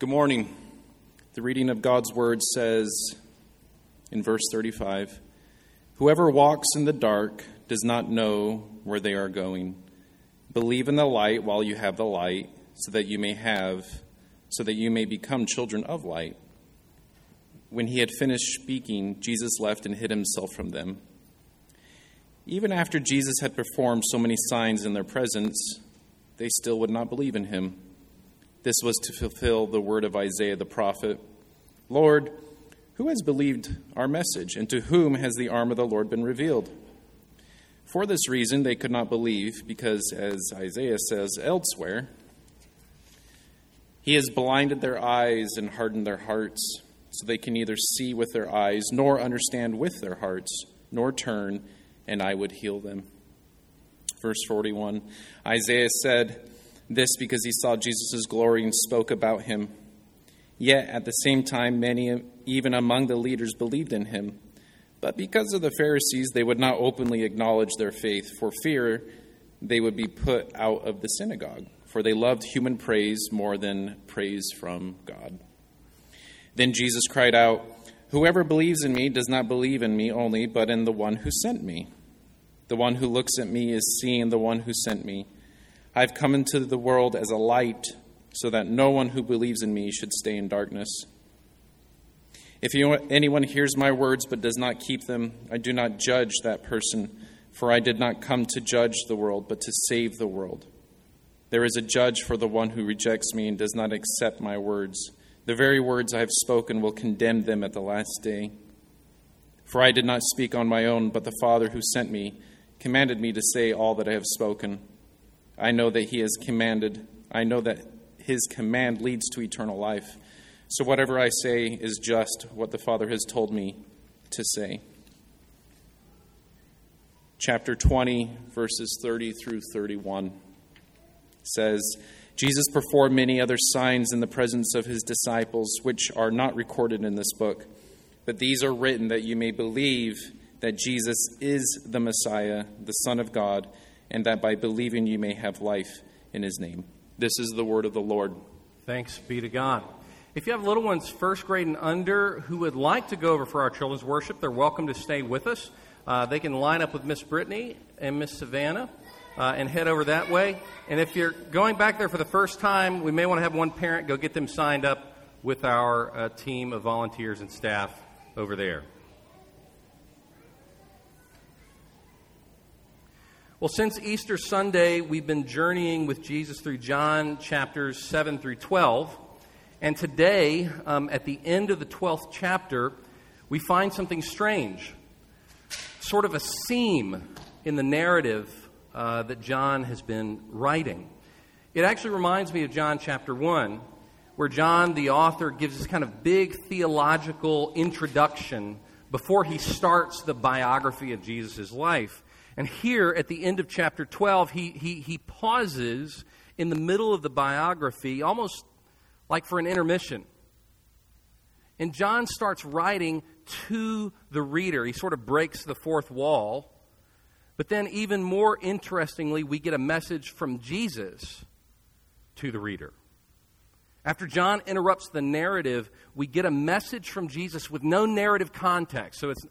Good morning. The reading of God's word says in verse 35 Whoever walks in the dark does not know where they are going. Believe in the light while you have the light, so that you may have, so that you may become children of light. When he had finished speaking, Jesus left and hid himself from them. Even after Jesus had performed so many signs in their presence, they still would not believe in him. This was to fulfill the word of Isaiah the prophet Lord, who has believed our message, and to whom has the arm of the Lord been revealed? For this reason, they could not believe, because, as Isaiah says elsewhere, He has blinded their eyes and hardened their hearts, so they can neither see with their eyes, nor understand with their hearts, nor turn, and I would heal them. Verse 41 Isaiah said, this because he saw Jesus' glory and spoke about him. Yet at the same time, many, even among the leaders, believed in him. But because of the Pharisees, they would not openly acknowledge their faith for fear they would be put out of the synagogue, for they loved human praise more than praise from God. Then Jesus cried out, Whoever believes in me does not believe in me only, but in the one who sent me. The one who looks at me is seeing the one who sent me. I have come into the world as a light, so that no one who believes in me should stay in darkness. If anyone hears my words but does not keep them, I do not judge that person, for I did not come to judge the world, but to save the world. There is a judge for the one who rejects me and does not accept my words. The very words I have spoken will condemn them at the last day. For I did not speak on my own, but the Father who sent me commanded me to say all that I have spoken. I know that he has commanded, I know that his command leads to eternal life. So whatever I say is just what the Father has told me to say. Chapter 20, verses 30 through 31 says, Jesus performed many other signs in the presence of his disciples, which are not recorded in this book. But these are written that you may believe that Jesus is the Messiah, the Son of God and that by believing you may have life in his name. This is the word of the Lord. Thanks be to God. If you have little ones first grade and under who would like to go over for our children's worship, they're welcome to stay with us. Uh, they can line up with Miss Brittany and Miss Savannah uh, and head over that way. And if you're going back there for the first time, we may want to have one parent go get them signed up with our uh, team of volunteers and staff over there. Well, since Easter Sunday, we've been journeying with Jesus through John chapters 7 through 12. And today, um, at the end of the 12th chapter, we find something strange, sort of a seam in the narrative uh, that John has been writing. It actually reminds me of John chapter 1, where John, the author, gives this kind of big theological introduction before he starts the biography of Jesus' life. And here at the end of chapter 12, he, he, he pauses in the middle of the biography, almost like for an intermission. And John starts writing to the reader. He sort of breaks the fourth wall. But then, even more interestingly, we get a message from Jesus to the reader. After John interrupts the narrative, we get a message from Jesus with no narrative context. So it's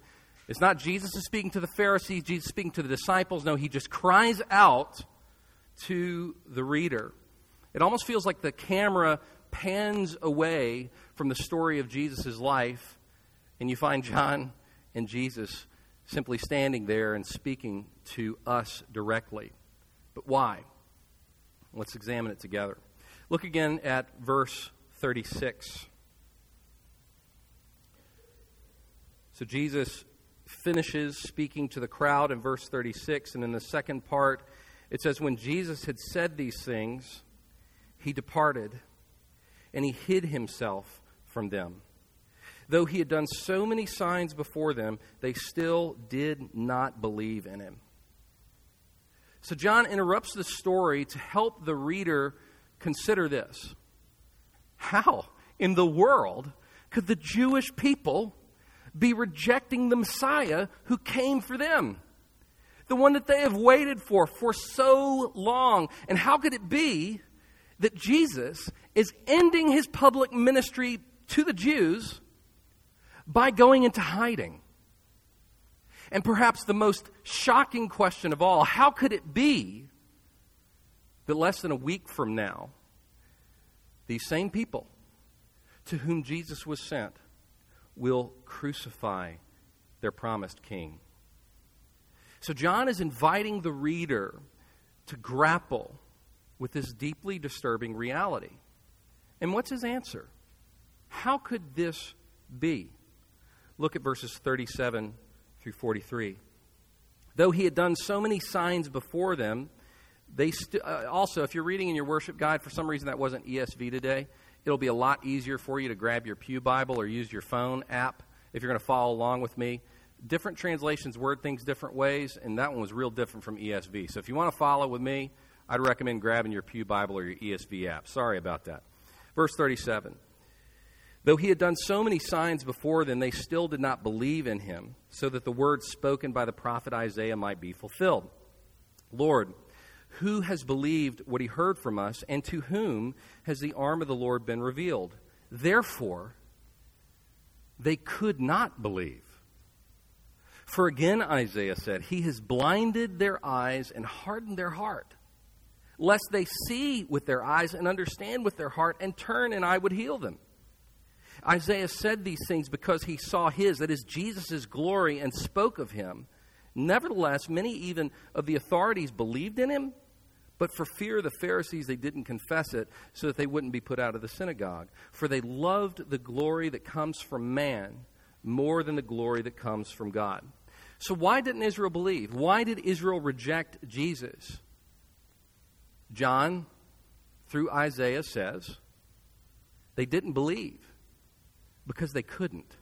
it's not Jesus is speaking to the Pharisees, Jesus speaking to the disciples. No, he just cries out to the reader. It almost feels like the camera pans away from the story of Jesus' life, and you find John and Jesus simply standing there and speaking to us directly. But why? Let's examine it together. Look again at verse 36. So Jesus finishes speaking to the crowd in verse 36. And in the second part, it says, When Jesus had said these things, he departed and he hid himself from them. Though he had done so many signs before them, they still did not believe in him. So John interrupts the story to help the reader consider this. How in the world could the Jewish people be rejecting the Messiah who came for them. The one that they have waited for for so long. And how could it be that Jesus is ending his public ministry to the Jews by going into hiding. And perhaps the most shocking question of all how could it be that less than a week from now, these same people to whom Jesus was sent will crucify their promised king? So, John is inviting the reader to grapple with this deeply disturbing reality. And what's his answer? How could this be? Look at verses 37 through 43. Though he had done so many signs before them, they st- uh, also, if you're reading in your worship guide, for some reason that wasn't ESV today, it'll be a lot easier for you to grab your Pew Bible or use your phone app if you're going to follow along with me. Different translations word things different ways, and that one was real different from ESV. So if you want to follow with me, I'd recommend grabbing your Pew Bible or your ESV app. Sorry about that. Verse 37. Though he had done so many signs before them, they still did not believe in him, so that the words spoken by the prophet Isaiah might be fulfilled. Lord, who has believed what he heard from us, and to whom has the arm of the Lord been revealed? Therefore, they could not believe. For again, Isaiah said, He has blinded their eyes and hardened their heart, lest they see with their eyes and understand with their heart and turn, and I would heal them. Isaiah said these things because he saw his, that is, Jesus' glory, and spoke of him. Nevertheless, many even of the authorities believed in him, but for fear of the Pharisees, they didn't confess it so that they wouldn't be put out of the synagogue. For they loved the glory that comes from man more than the glory that comes from God. So, why didn't Israel believe? Why did Israel reject Jesus? John, through Isaiah, says they didn't believe because they couldn't.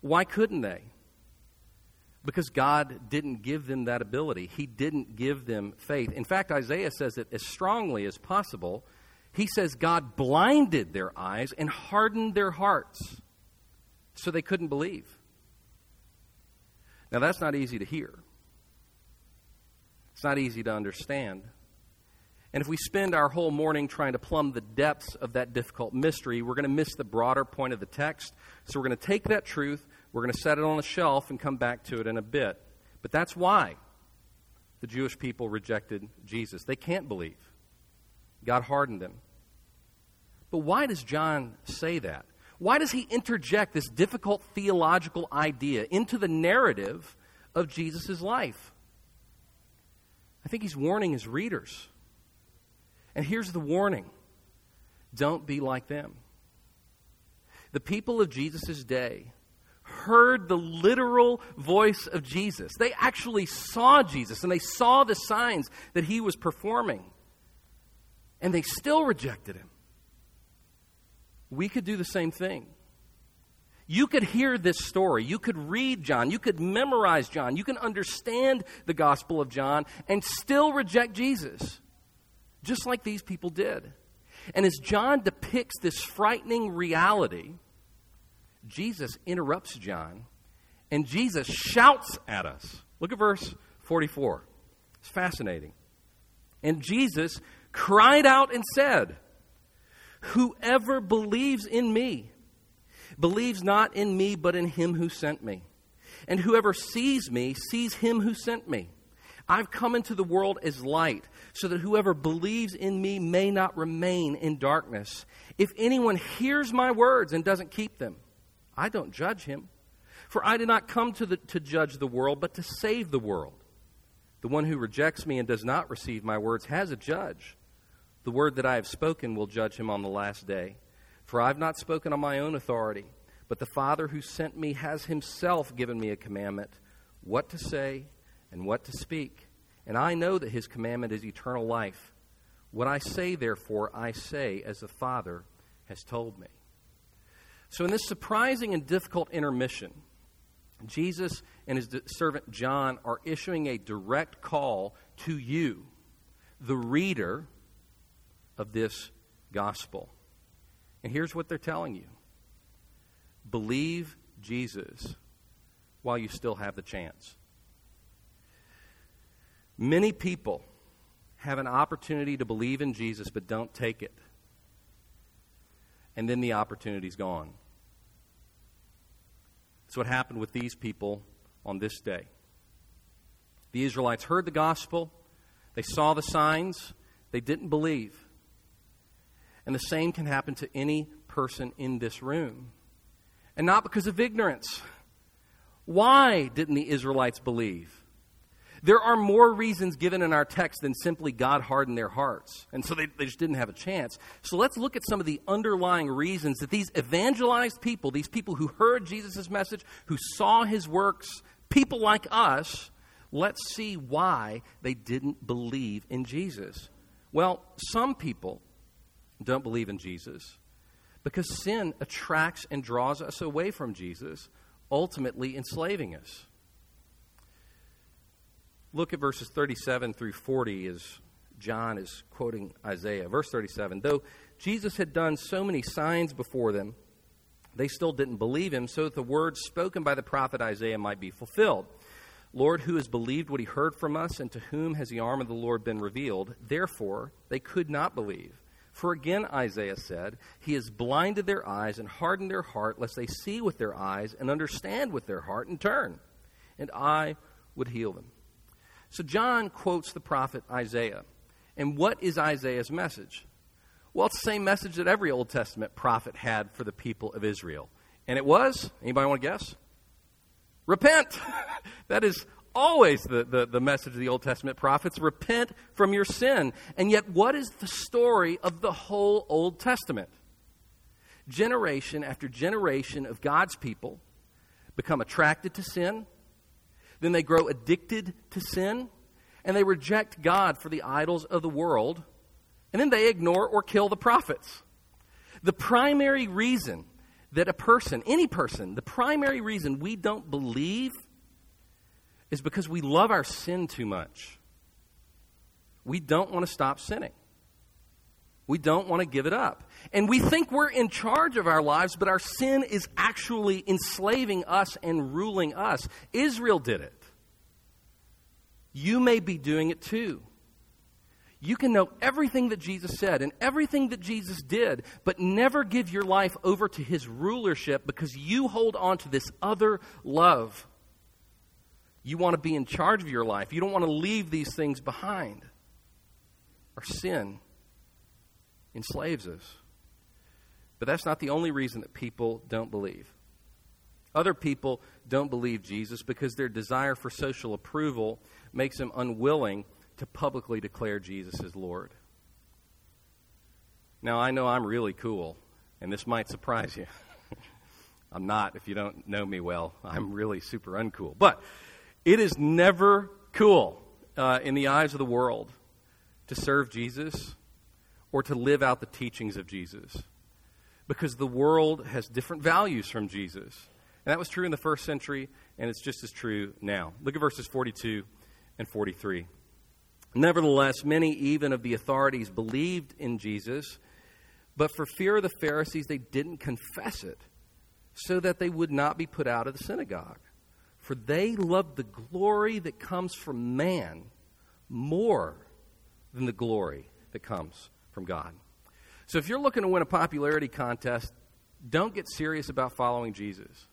Why couldn't they? Because God didn't give them that ability. He didn't give them faith. In fact, Isaiah says it as strongly as possible. He says God blinded their eyes and hardened their hearts so they couldn't believe. Now, that's not easy to hear, it's not easy to understand. And if we spend our whole morning trying to plumb the depths of that difficult mystery, we're going to miss the broader point of the text. So we're going to take that truth, we're going to set it on a shelf, and come back to it in a bit. But that's why the Jewish people rejected Jesus. They can't believe. God hardened them. But why does John say that? Why does he interject this difficult theological idea into the narrative of Jesus' life? I think he's warning his readers. And here's the warning don't be like them. The people of Jesus' day heard the literal voice of Jesus. They actually saw Jesus and they saw the signs that he was performing. And they still rejected him. We could do the same thing. You could hear this story. You could read John. You could memorize John. You can understand the Gospel of John and still reject Jesus just like these people did. And as John depicts this frightening reality, Jesus interrupts John and Jesus shouts at us. Look at verse 44. It's fascinating. And Jesus cried out and said, Whoever believes in me believes not in me, but in him who sent me. And whoever sees me sees him who sent me. I've come into the world as light so that whoever believes in me may not remain in darkness. If anyone hears my words and doesn't keep them, I don't judge him. For I did not come to, the, to judge the world, but to save the world. The one who rejects me and does not receive my words has a judge. The word that I have spoken will judge him on the last day. For I have not spoken on my own authority, but the Father who sent me has himself given me a commandment what to say and what to speak. And I know that his commandment is eternal life. What I say, therefore, I say as the Father has told me. So, in this surprising and difficult intermission, Jesus and his servant John are issuing a direct call to you, the reader of this gospel. And here's what they're telling you believe Jesus while you still have the chance. Many people have an opportunity to believe in Jesus but don't take it. And then the opportunity's gone. That's what happened with these people on this day. The Israelites heard the gospel, they saw the signs, they didn't believe. And the same can happen to any person in this room. And not because of ignorance. Why didn't the Israelites believe? There are more reasons given in our text than simply God hardened their hearts. And so they, they just didn't have a chance. So let's look at some of the underlying reasons that these evangelized people, these people who heard Jesus' message, who saw his works, people like us, let's see why they didn't believe in Jesus. Well, some people don't believe in Jesus because sin attracts and draws us away from Jesus, ultimately enslaving us. Look at verses 37 through 40 as John is quoting Isaiah. Verse 37 Though Jesus had done so many signs before them, they still didn't believe him, so that the words spoken by the prophet Isaiah might be fulfilled. Lord, who has believed what he heard from us, and to whom has the arm of the Lord been revealed? Therefore, they could not believe. For again, Isaiah said, He has blinded their eyes and hardened their heart, lest they see with their eyes and understand with their heart and turn, and I would heal them. So John quotes the prophet Isaiah. And what is Isaiah's message? Well, it's the same message that every Old Testament prophet had for the people of Israel. And it was, anybody want to guess? Repent. that is always the, the, the, message of the Old Testament prophets repent from your sin. And yet, what is the story of the whole Old Testament? Generation after generation of God's people become attracted to sin, then they grow addicted to sin, and they reject God for the idols of the world, and then they ignore or kill the prophets. The primary reason that a person, any person, the primary reason we don't believe is because we love our sin too much. We don't want to stop sinning. We don't want to give it up. And we think we're in charge of our lives, but our sin is actually enslaving us and ruling us. Israel did it. You may be doing it too. You can know everything that Jesus said and everything that Jesus did, but never give your life over to his rulership because you hold on to this other love. You want to be in charge of your life. You don't want to leave these things behind. Our sin enslaves us. But that's not the only reason that people don't believe. Other people don't believe Jesus because their desire for social approval makes them unwilling to publicly declare Jesus as Lord. Now, I know I'm really cool, and this might surprise you. I'm not, if you don't know me well. I'm really super uncool. But it is never cool uh, in the eyes of the world to serve Jesus or to live out the teachings of Jesus because the world has different values from Jesus. And that was true in the first century, and it's just as true now. Look at verses 42 and 43. Nevertheless, many even of the authorities believed in Jesus, but for fear of the Pharisees, they didn't confess it, so that they would not be put out of the synagogue. For they loved the glory that comes from man more than the glory that comes from God. So if you're looking to win a popularity contest, don't get serious about following Jesus.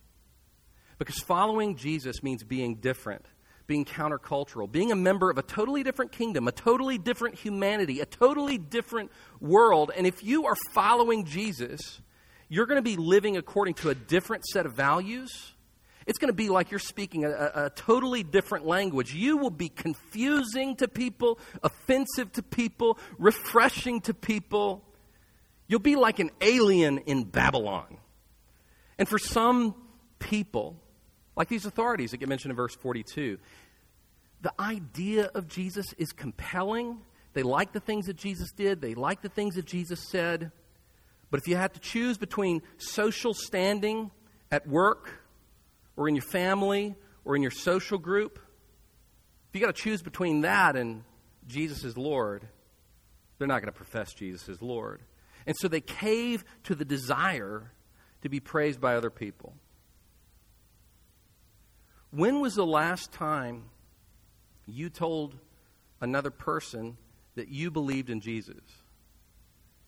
Because following Jesus means being different, being countercultural, being a member of a totally different kingdom, a totally different humanity, a totally different world. And if you are following Jesus, you're going to be living according to a different set of values. It's going to be like you're speaking a, a, a, totally different language. You will be confusing to people, offensive to people, refreshing to people. You'll be like an alien in Babylon. And for some people, like these authorities that get mentioned in verse 42, the idea of Jesus is compelling. They like the things that Jesus did, they like the things that Jesus said. But if you had to choose between social standing at work or in your family or in your social group, if you got to choose between that and Jesus is Lord, they're not going to profess Jesus is Lord. And so they cave to the desire to be praised by other people. When was the last time you told another person that you believed in Jesus,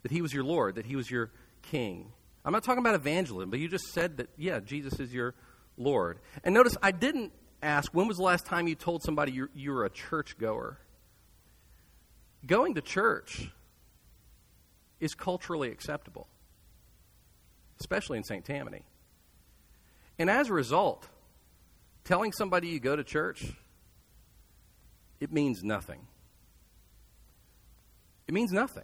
that he was your Lord, that he was your king. I'm not talking about evangelism, but you just said that, yeah, Jesus is your Lord. And notice, I didn't ask, when was the last time you told somebody you, you were a churchgoer? Going to church is culturally acceptable, especially in St. Tammany. And as a result, telling somebody you go to church, it means nothing. It means nothing.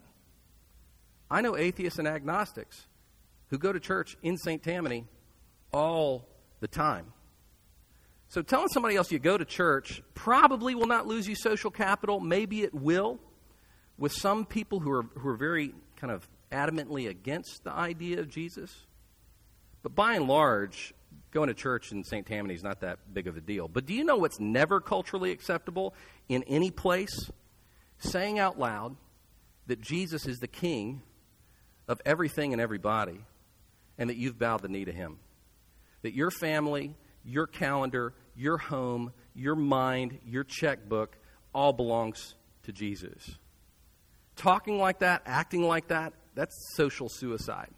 I know atheists and agnostics who go to church in St. Tammany all the time. So telling somebody else you go to church probably will not lose you social capital. Maybe it will with some people who are, who are very kind of adamantly against the idea of Jesus. But by and large, going to church in St. Tammany is not that big of a deal. But do you know what's never culturally acceptable in any place? Saying out loud that Jesus is the king of everything and everybody, and that you've bowed the knee to him. That your family, your calendar, your home, your mind, your checkbook all belongs to Jesus. Talking like that, acting like that, that's social suicide.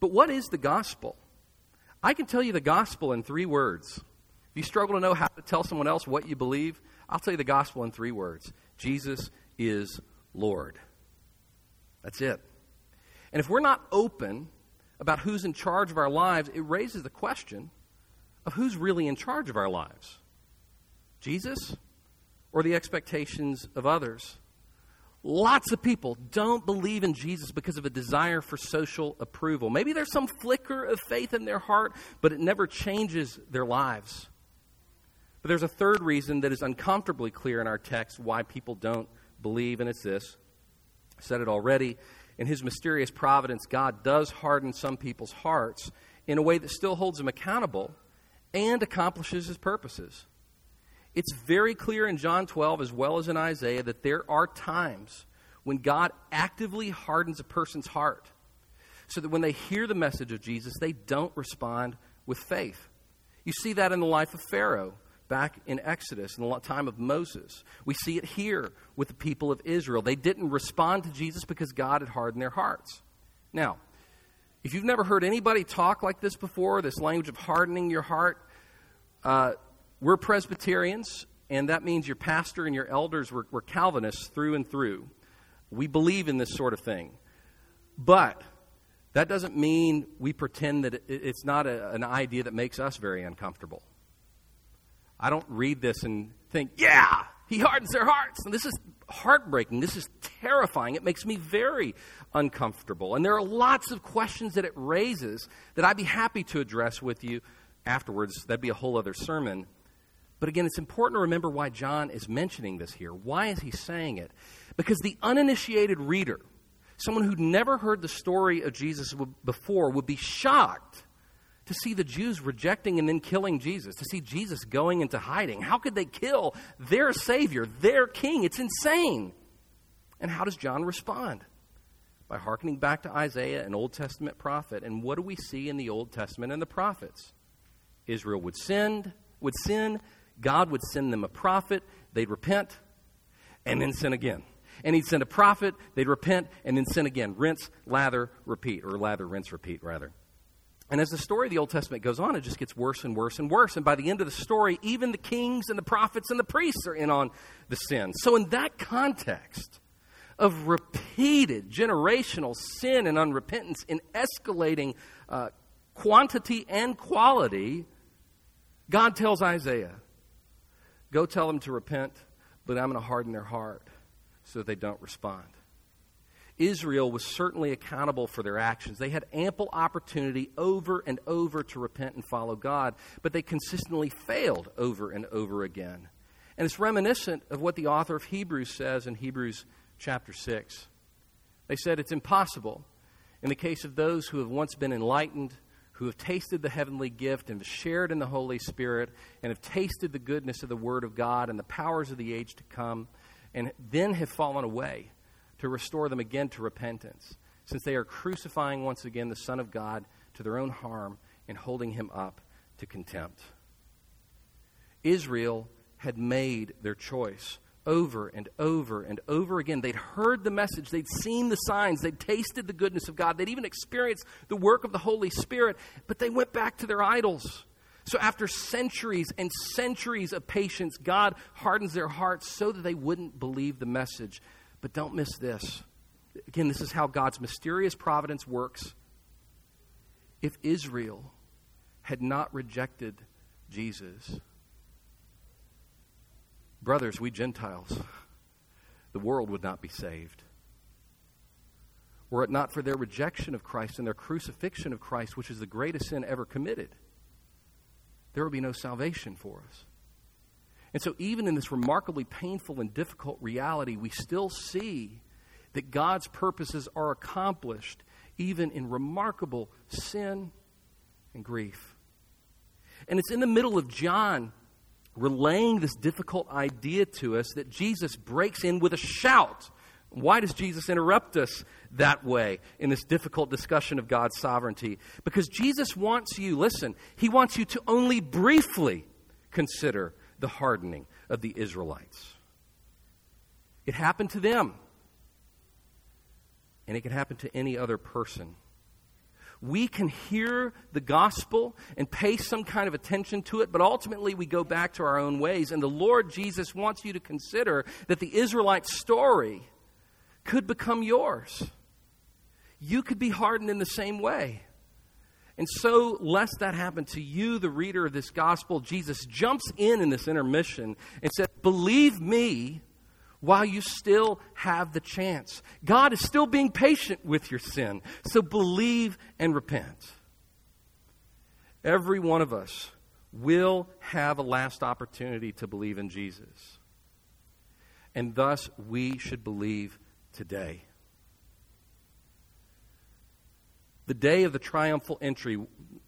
But what is the gospel? I can tell you the gospel in three words. If you struggle to know how to tell someone else what you believe, I'll tell you the gospel in three words Jesus is Lord. That's it. And if we're not open about who's in charge of our lives, it raises the question of who's really in charge of our lives Jesus or the expectations of others? Lots of people don't believe in Jesus because of a desire for social approval. Maybe there's some flicker of faith in their heart, but it never changes their lives. But there's a third reason that is uncomfortably clear in our text why people don't believe, and it's this. I said it already. In his mysterious providence, God does harden some people's hearts in a way that still holds them accountable and accomplishes his purposes. It's very clear in John 12 as well as in Isaiah that there are times when God actively hardens a person's heart so that when they hear the message of Jesus, they don't respond with faith. You see that in the life of Pharaoh back in Exodus, in the time of Moses. We see it here with the people of Israel. They didn't respond to Jesus because God had hardened their hearts. Now, if you've never heard anybody talk like this before, this language of hardening your heart, uh, we're Presbyterians, and that means your pastor and your elders were, were Calvinists through and through. We believe in this sort of thing. But that doesn't mean we pretend that it's not a, an idea that makes us very uncomfortable. I don't read this and think, yeah, he hardens their hearts. And this is heartbreaking. This is terrifying. It makes me very uncomfortable. And there are lots of questions that it raises that I'd be happy to address with you afterwards. That'd be a whole other sermon. But again, it's important to remember why John is mentioning this here. Why is he saying it? Because the uninitiated reader, someone who'd never heard the story of Jesus before, would be shocked to see the Jews rejecting and then killing Jesus, to see Jesus going into hiding. How could they kill their Savior, their King? It's insane. And how does John respond? By hearkening back to Isaiah, an Old Testament prophet. And what do we see in the Old Testament and the prophets? Israel would sin, would sin, God would send them a prophet, they'd repent, and then sin again. And he'd send a prophet, they'd repent, and then sin again. Rinse, lather, repeat, or lather, rinse, repeat, rather. And as the story of the Old Testament goes on, it just gets worse and worse and worse. And by the end of the story, even the kings and the prophets and the priests are in on the sin. So, in that context of repeated generational sin and unrepentance in escalating uh, quantity and quality, God tells Isaiah, Go tell them to repent, but I'm going to harden their heart so that they don't respond. Israel was certainly accountable for their actions. They had ample opportunity over and over to repent and follow God, but they consistently failed over and over again. And it's reminiscent of what the author of Hebrews says in Hebrews chapter 6. They said it's impossible in the case of those who have once been enlightened who have tasted the heavenly gift and shared in the Holy Spirit and have tasted the goodness of the Word of God and the powers of the age to come, and then have fallen away, to restore them again to repentance, since they are crucifying once again the Son of God to their own harm and holding him up to contempt. Israel had made their choice over and over and over again. They'd heard the message, they'd seen the signs, they'd tasted the goodness of God, they'd even experienced the work of the Holy Spirit, but they went back to their idols. So, after centuries and centuries of patience, God hardens their hearts so that they wouldn't believe the message. But don't miss this. Again, this is how God's mysterious providence works. If Israel had not rejected Jesus, brothers, we Gentiles, the world would not be saved. Were it not for their rejection of Christ and their crucifixion of Christ, which is the greatest sin ever committed, there would be no salvation for us. And so, even in this remarkably painful and difficult reality, we still see that God's purposes are accomplished even in remarkable sin and grief. And it's in the middle of John relaying this difficult idea to us that Jesus breaks in with a shout. Why does Jesus interrupt us that way in this difficult discussion of God's sovereignty? Because Jesus wants you, listen, he wants you to only briefly consider the hardening of the Israelites. It happened to them, and it can happen to any other person we can hear the gospel and pay some kind of attention to it, but ultimately we go back to our own ways. And the Lord Jesus wants you to consider that the Israelite story could become yours. You could be hardened in the same way. And so, lest that happen to you, the reader of this gospel, Jesus jumps in in this intermission and says, Believe me while you still have the chance. God is still being patient with your sin. So believe and repent. Every one of us will have a last opportunity to believe in Jesus. And thus, we should believe today. The day of the triumphal entry,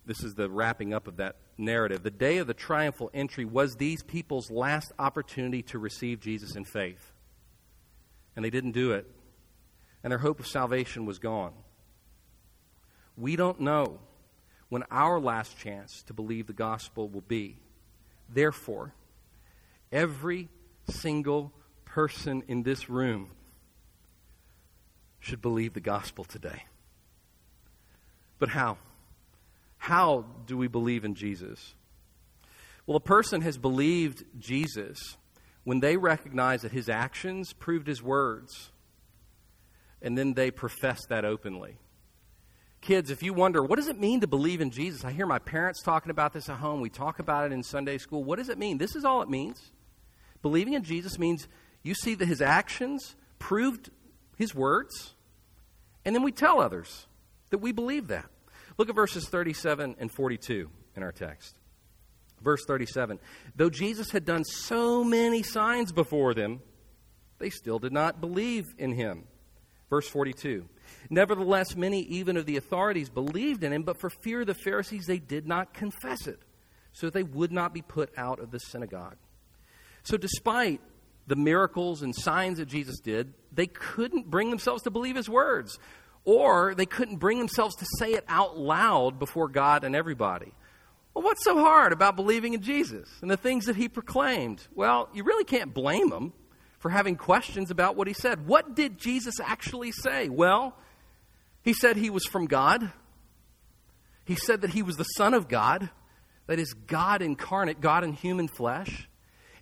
this is the wrapping up of that narrative. The day of the triumphal entry was these people's last opportunity to receive Jesus in faith and they didn't do it, and their hope of salvation was gone. We don't know when our last chance to believe the gospel will be. Therefore, every single person in this room should believe the gospel today. But how? How do we believe in Jesus? Well, a person has believed Jesus when they recognize that his actions proved his words, and then they profess that openly. Kids, if you wonder, what does it mean to believe in Jesus? I hear my parents talking about this at home. We talk about it in Sunday school. What does it mean? This is all it means. Believing in Jesus means you see that his actions proved his words, and then we tell others that we believe that. Look at verses 37 and 42 in our text. Verse 37 Though Jesus had done so many signs before them, they still did not believe in him. Verse 42 Nevertheless, many even of the authorities believed in him, but for fear of the Pharisees, they did not confess it, so they would not be put out of the synagogue. So, despite the miracles and signs that Jesus did, they couldn't bring themselves to believe his words, or they couldn't bring themselves to say it out loud before God and everybody. Well, what's so hard about believing in Jesus and the things that he proclaimed? Well, you really can't blame them for having questions about what he said. What did Jesus actually say? Well, he said he was from God. He said that he was the Son of God, that is, God incarnate, God in human flesh.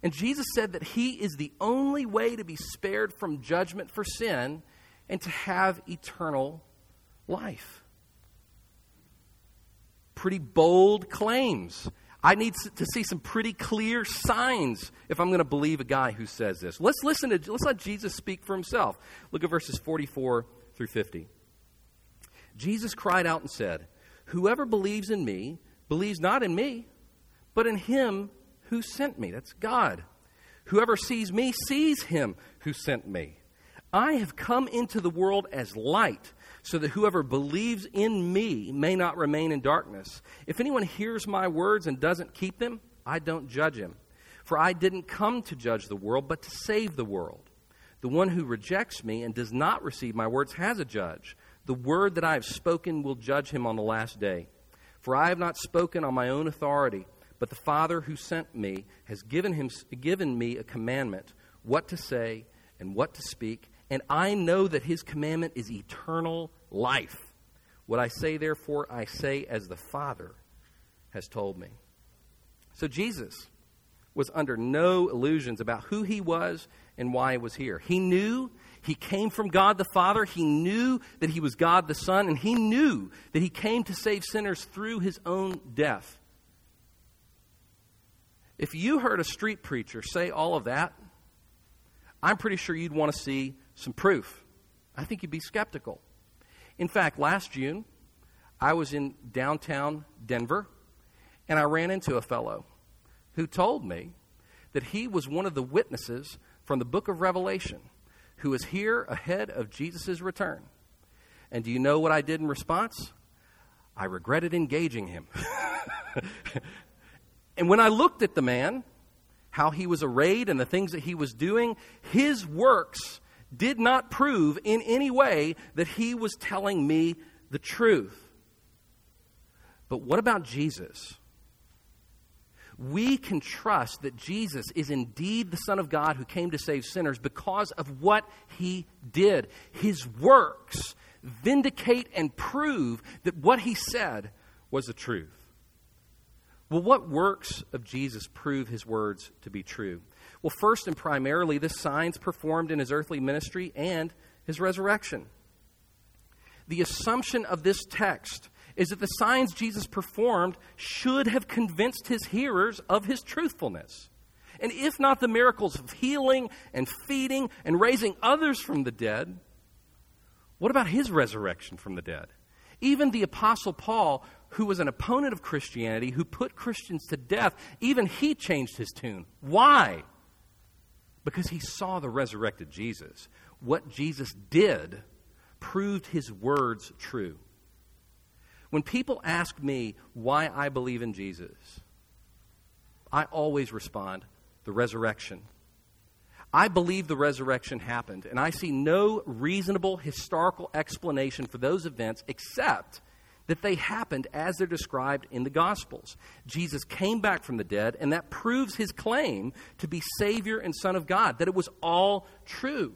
And Jesus said that he is the only way to be spared from judgment for sin and to have eternal life pretty bold claims. I need to see some pretty clear signs if I'm going to believe a guy who says this. Let's listen to let's let Jesus speak for himself. Look at verses 44 through 50. Jesus cried out and said, "Whoever believes in me believes not in me, but in him who sent me." That's God. Whoever sees me sees him who sent me. I have come into the world as light so that whoever believes in me may not remain in darkness. If anyone hears my words and doesn't keep them, I don't judge him. For I didn't come to judge the world, but to save the world. The one who rejects me and does not receive my words has a judge. The word that I have spoken will judge him on the last day. For I have not spoken on my own authority, but the Father who sent me has given, him, given me a commandment what to say and what to speak, and I know that his commandment is eternal life. What I say, therefore, I say as the Father has told me. So Jesus was under no illusions about who he was and why he was here. He knew he came from God the Father. He knew that he was God the Son, and he knew that he came to save sinners through his own death. If you heard a street preacher say all of that, I'm pretty sure you'd want to see some proof. I think you'd be skeptical. In fact, last June, I was in downtown Denver, and I ran into a fellow who told me that he was one of the witnesses from the book of Revelation who is here ahead of Jesus' return. And do you know what I did in response? I regretted engaging him. and when I looked at the man, how he was arrayed and the things that he was doing, his works did not prove in any way that he was telling me the truth. But what about Jesus? we can trust that Jesus is indeed the Son of God who came to save sinners because of what he did. His works vindicate and prove that what he said was the truth. Well, what works of Jesus prove his words to be true? Well, first and primarily, the signs performed in his earthly ministry and his resurrection. The assumption of this text is that the signs Jesus performed should have convinced his hearers of his truthfulness. And if not the miracles of healing and feeding and raising others from the dead, what about his resurrection from the dead? Even the Apostle Paul, who was an opponent of Christianity, who put Christians to death, even he changed his tune. Why? Because he saw the resurrected Jesus. What Jesus did proved his words true. When people ask me why I believe in Jesus, I always respond the resurrection. I believe the resurrection happened, and I see no reasonable historical explanation for those events except that they happened as they're described in the Gospels. Jesus came back from the dead, and that proves his claim to be Savior and Son of God, that it was all true.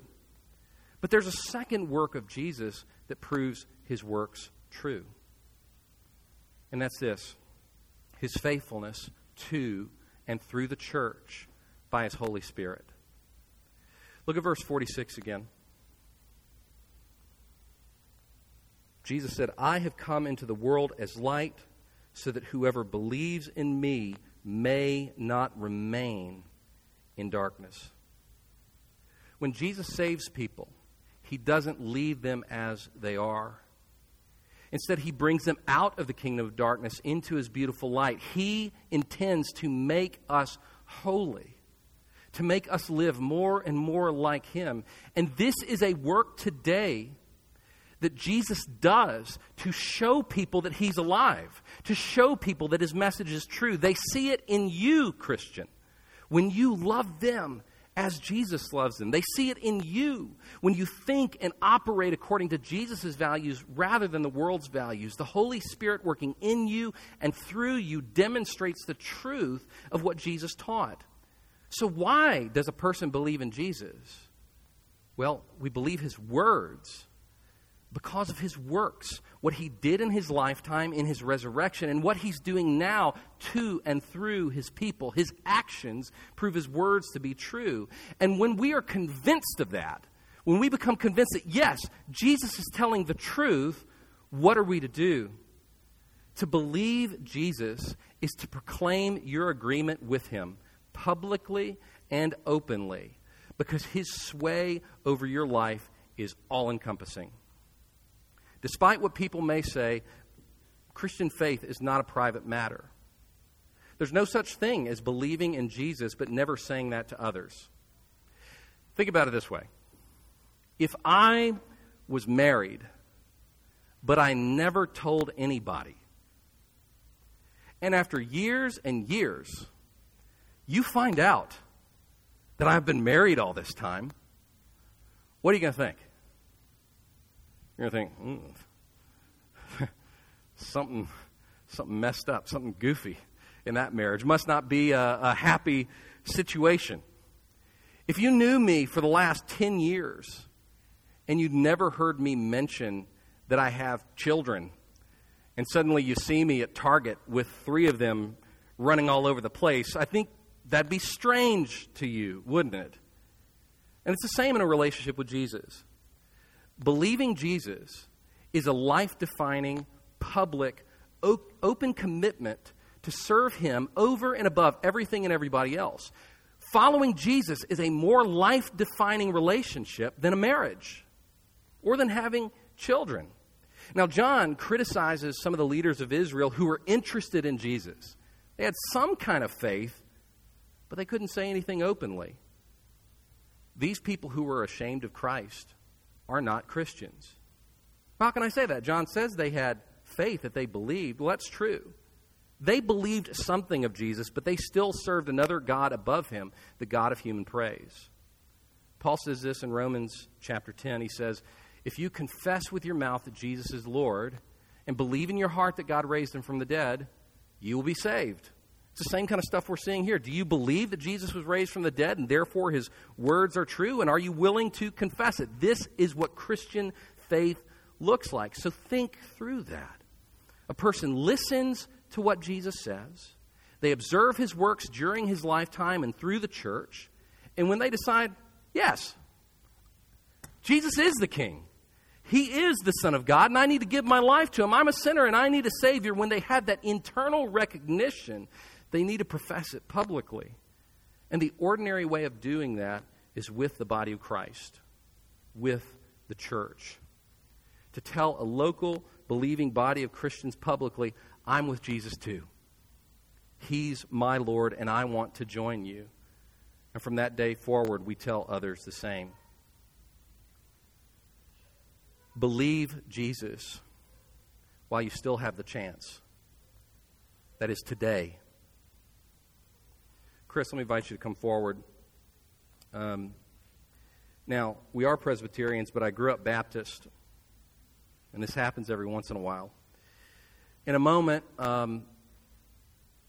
But there's a second work of Jesus that proves his works true. And that's this his faithfulness to and through the church by his Holy Spirit. Look at verse 46 again. Jesus said, I have come into the world as light so that whoever believes in me may not remain in darkness. When Jesus saves people, he doesn't leave them as they are. Instead, he brings them out of the kingdom of darkness into his beautiful light. He intends to make us holy, to make us live more and more like him. And this is a work today that Jesus does to show people that he's alive, to show people that his message is true. They see it in you, Christian. When you love them as Jesus loves them. They see it in you when you think and operate according to Jesus' values rather than the world's values. The Holy Spirit working in you and through you demonstrates the truth of what Jesus taught. So, why does a person believe in Jesus? Well, we believe his words because of his works, what he did in his lifetime, in his resurrection, and what he's doing now to and through his people. His actions prove his words to be true. And when we are convinced of that, when we become convinced that, yes, Jesus is telling the truth, what are we to do? To believe Jesus is to proclaim your agreement with him publicly and openly because his sway over your life is all encompassing. Despite what people may say, Christian faith is not a private matter. There's no such thing as believing in Jesus but never saying that to others. Think about it this way if I was married, but I never told anybody, and after years and years, you find out that I've been married all this time, what are you going to think? You're going to think, mm, something, something messed up, something goofy in that marriage. Must not be a, a happy situation. If you knew me for the last 10 years and you'd never heard me mention that I have children, and suddenly you see me at Target with three of them running all over the place, I think that'd be strange to you, wouldn't it? And it's the same in a relationship with Jesus. Believing Jesus is a life defining, public, open commitment to serve Him over and above everything and everybody else. Following Jesus is a more life defining relationship than a marriage or than having children. Now, John criticizes some of the leaders of Israel who were interested in Jesus. They had some kind of faith, but they couldn't say anything openly. These people who were ashamed of Christ are not Christians. How can I say that? John says they had faith, that they believed. Well, that's true. They believed something of Jesus, but they still served another God above him, the God of human praise. Paul says this in Romans chapter 10. He says, If you confess with your mouth that Jesus is Lord and believe in your heart that God raised him from the dead, you will be saved. It's the same kind of stuff we're seeing here. Do you believe that Jesus was raised from the dead and therefore his words are true? And are you willing to confess it? This is what Christian faith looks like. So think through that. A person listens to what Jesus says, they observe his works during his lifetime and through the church, and when they decide, yes, Jesus is the king. He is the Son of God, and I need to give my life to Him. I'm a sinner, and I need a Savior. When they have that internal recognition, they need to profess it publicly. And the ordinary way of doing that is with the body of Christ, with the church. To tell a local believing body of Christians publicly, I'm with Jesus too. He's my Lord, and I want to join you. And from that day forward, we tell others the same. Believe Jesus while you still have the chance. That is today. Chris, let me invite you to come forward. Um, now, we are Presbyterians, but I grew up Baptist, and this happens every once in a while. In a moment, um,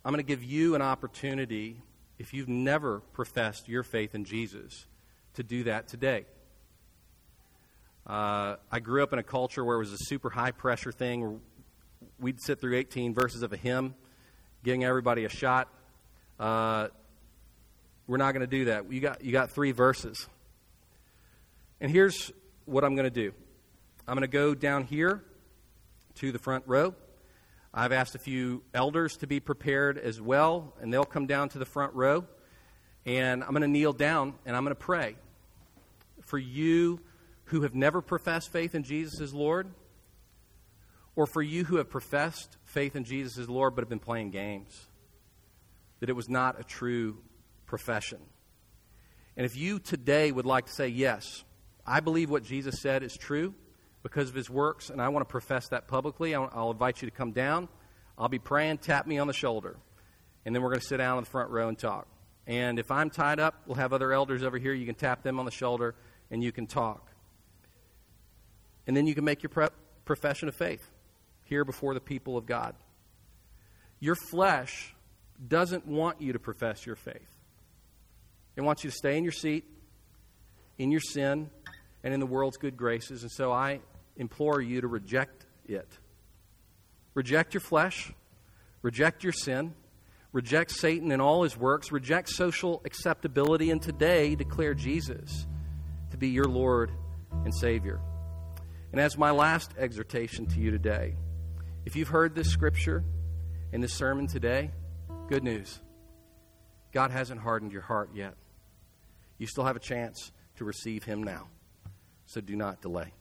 I'm going to give you an opportunity, if you've never professed your faith in Jesus, to do that today. Uh, I grew up in a culture where it was a super high pressure thing. We'd sit through 18 verses of a hymn, giving everybody a shot. Uh, we're not going to do that. You got, you got three verses. And here's what I'm going to do I'm going to go down here to the front row. I've asked a few elders to be prepared as well, and they'll come down to the front row. And I'm going to kneel down and I'm going to pray for you who have never professed faith in Jesus as Lord, or for you who have professed faith in Jesus as Lord but have been playing games. That it was not a true profession. And if you today would like to say, Yes, I believe what Jesus said is true, because of his works, and I want to profess that publicly. I'll invite you to come down. I'll be praying, tap me on the shoulder. And then we're going to sit down in the front row and talk. And if I'm tied up, we'll have other elders over here. You can tap them on the shoulder and you can talk. And then you can make your profession of faith here before the people of God. Your flesh doesn't want you to profess your faith, it wants you to stay in your seat, in your sin, and in the world's good graces. And so I implore you to reject it. Reject your flesh, reject your sin, reject Satan and all his works, reject social acceptability, and today declare Jesus to be your Lord and Savior. And as my last exhortation to you today, if you've heard this scripture and this sermon today, good news. God hasn't hardened your heart yet. You still have a chance to receive Him now. So do not delay.